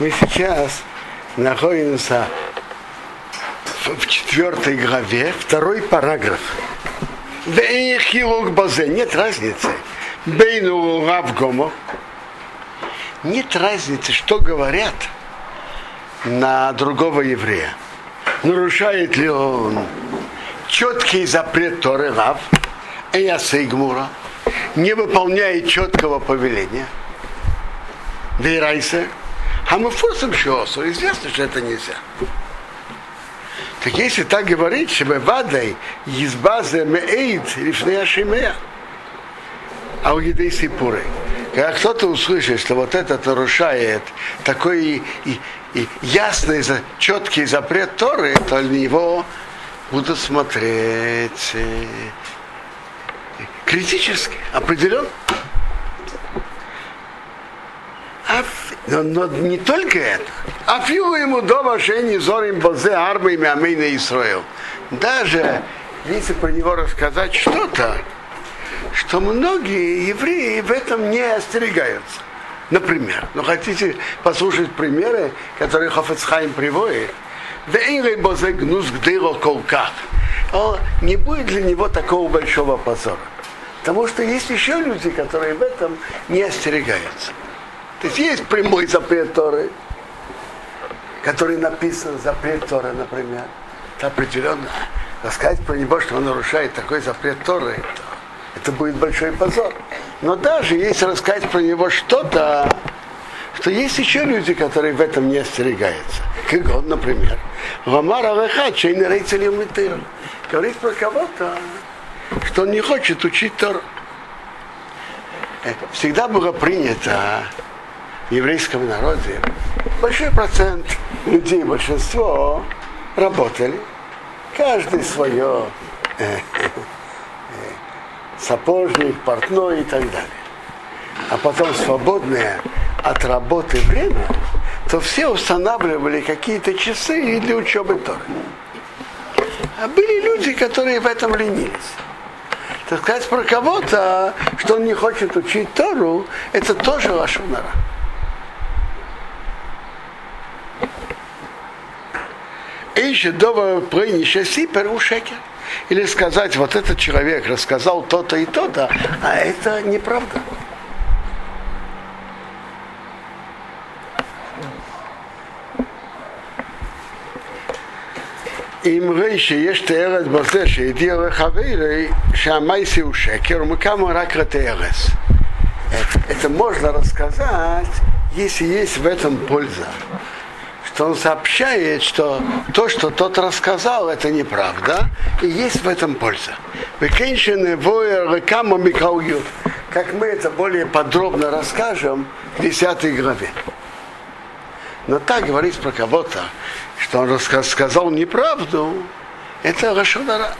Мы сейчас находимся в четвертой главе, второй параграф. базе. Нет разницы. Бейну Равгомо. Нет разницы, что говорят на другого еврея. Нарушает ли он четкий запрет Торы Рав, Эясейгмура, не выполняет четкого повеления. Вейрайсе, а мы форсом шиосу, известно, что это нельзя. Так если так говорить, чтобы вадой из базы меэйд рифней ашимея, а у едей сипуры. Когда кто-то услышит, что вот это нарушает такой и, и, ясный, четкий запрет Торы, то на него будут смотреть э, критически, определенно. Но, но не только это. А филу ему дома шени зорим бозе армы мямейна Исраил. Даже если про него рассказать что-то, что многие евреи в этом не остерегаются. Например, ну хотите послушать примеры, которые Хофецхайм приводит? Не будет для него такого большого позора. Потому что есть еще люди, которые в этом не остерегаются. То есть есть прямой запрет Торы, который написан, запрет Торы, например. Это определенно. Рассказать про него, что он нарушает такой запрет Торы, это, это будет большой позор. Но даже если рассказать про него что-то, что есть еще люди, которые в этом не остерегаются. Как он, например. Ламара Алеха, чейный рейцелем Говорит про кого-то, что он не хочет учить Тору. Э, всегда было принято в еврейском народе большой процент людей, большинство работали, каждый свое э, э, сапожник, портной и так далее. А потом свободное от работы время, то все устанавливали какие-то часы для учебы Торы. А были люди, которые в этом ленились. Так сказать про кого-то, что он не хочет учить Тору, это тоже лошонара. Эйше дома принеся сипер у шекер. Или сказать, вот этот человек рассказал то-то и то-то, а это неправда. אם רי שיש תארץ בזה שהדיע לחברי שהמייסי הוא שקר ומכמה רק לתארץ. Это можно рассказать, если есть в этом польза что он сообщает, что то, что тот рассказал, это неправда, и есть в этом польза. Выкенчены воер кама как мы это более подробно расскажем в 10 главе. Но так говорить про кого-то, что он рассказал неправду, это Рашонара.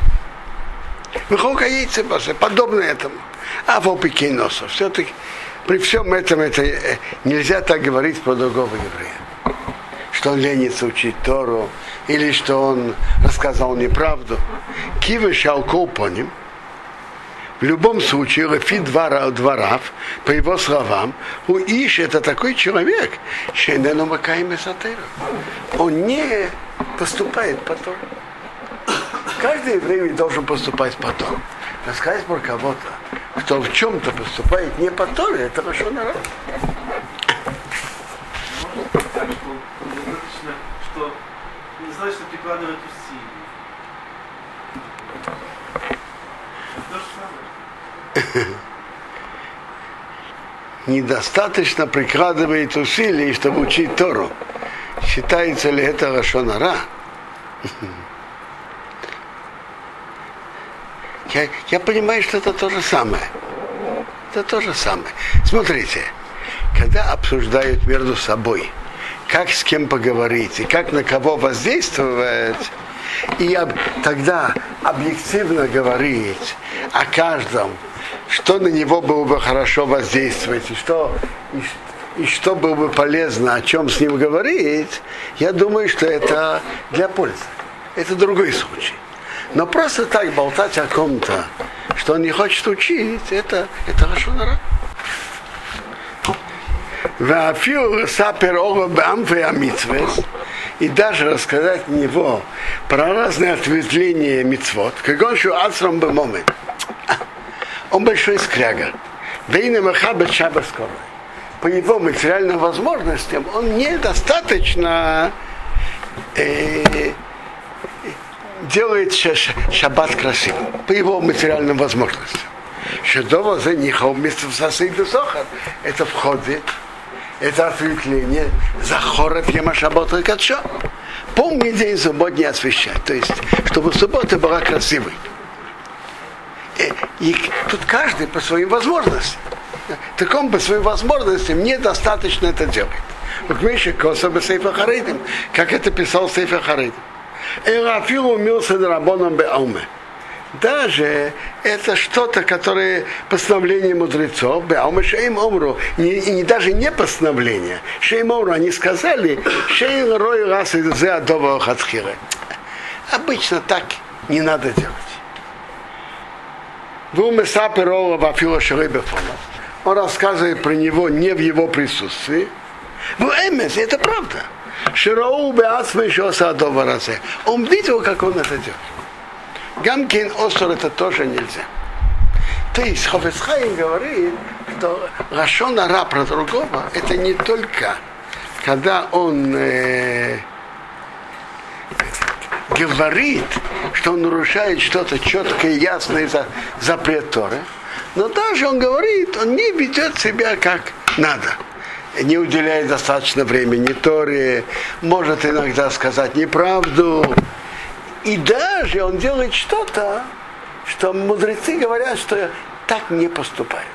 Выхолка яйца подобно этому. А в опеке Все-таки при всем этом это э, нельзя так говорить про другого еврея что он ленится учить Тору, или что он рассказал неправду. Кивы шалкол по ним. В любом случае, Рафи двора, дворав, по его словам, у Иш это такой человек, Шенену Макаем Он не поступает по Тору. Каждый еврей должен поступать по Тору. Рассказать про кого-то, кто в чем-то поступает не по Торе, это хорошо народ. Достаточно прикладывать усилия. Недостаточно прикладывает усилий, чтобы учить Тору. Считается ли это Рашонара? Я, я понимаю, что это то же самое. Это то же самое. Смотрите, когда обсуждают между собой – как с кем поговорить и как на кого воздействовать, и об, тогда объективно говорить о каждом, что на него было бы хорошо воздействовать, и что, и, и что было бы полезно, о чем с ним говорить, я думаю, что это для пользы. Это другой случай. Но просто так болтать о ком-то, что он не хочет учить, это, это хорошо народ. И даже рассказать него про разные ответвления мицвод, как он еще ацром момент. Он большой скряга. Вейна Махабет Шабас По его материальным возможностям он недостаточно э, делает шаббат красивым. По его материальным возможностям. Шедова за них вместе в сосыды сохар. Это входит, это отвлечение за хорот ема шаббата и катшо. Полный день субботний освещать. То есть, чтобы суббота была красивой. И, и тут каждый по своим возможностям. Так он по своим возможностям недостаточно это делает. Вот мы еще Кособа Сейфа Харидим, как это писал Сейфа Харидим. Эрафил умился драбоном беауме. Даже это что-то, которое постановление мудрецов, беауме шейм омру, не, не, даже не постановление, шейм омру, они сказали, шейм рой раз из адова Обычно так не надо делать. Он рассказывает про него не в его присутствии. В Эмес, это правда. Широу Беацма еще Садова Разе. Он видел, как он это делает. Гамкин Осор это тоже нельзя. То есть Хофесхайм говорит, что Рашон Ара про другого, это не только когда он э, говорит, что он нарушает что-то четкое, ясное за запрет но также он говорит, он не ведет себя как надо не уделяет достаточно времени Торе, может иногда сказать неправду. И даже он делает что-то, что мудрецы говорят, что так не поступает.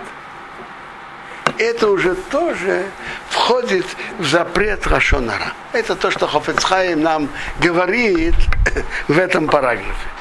Это уже тоже входит в запрет Рашонара. Это то, что Хофецхайм нам говорит в этом параграфе.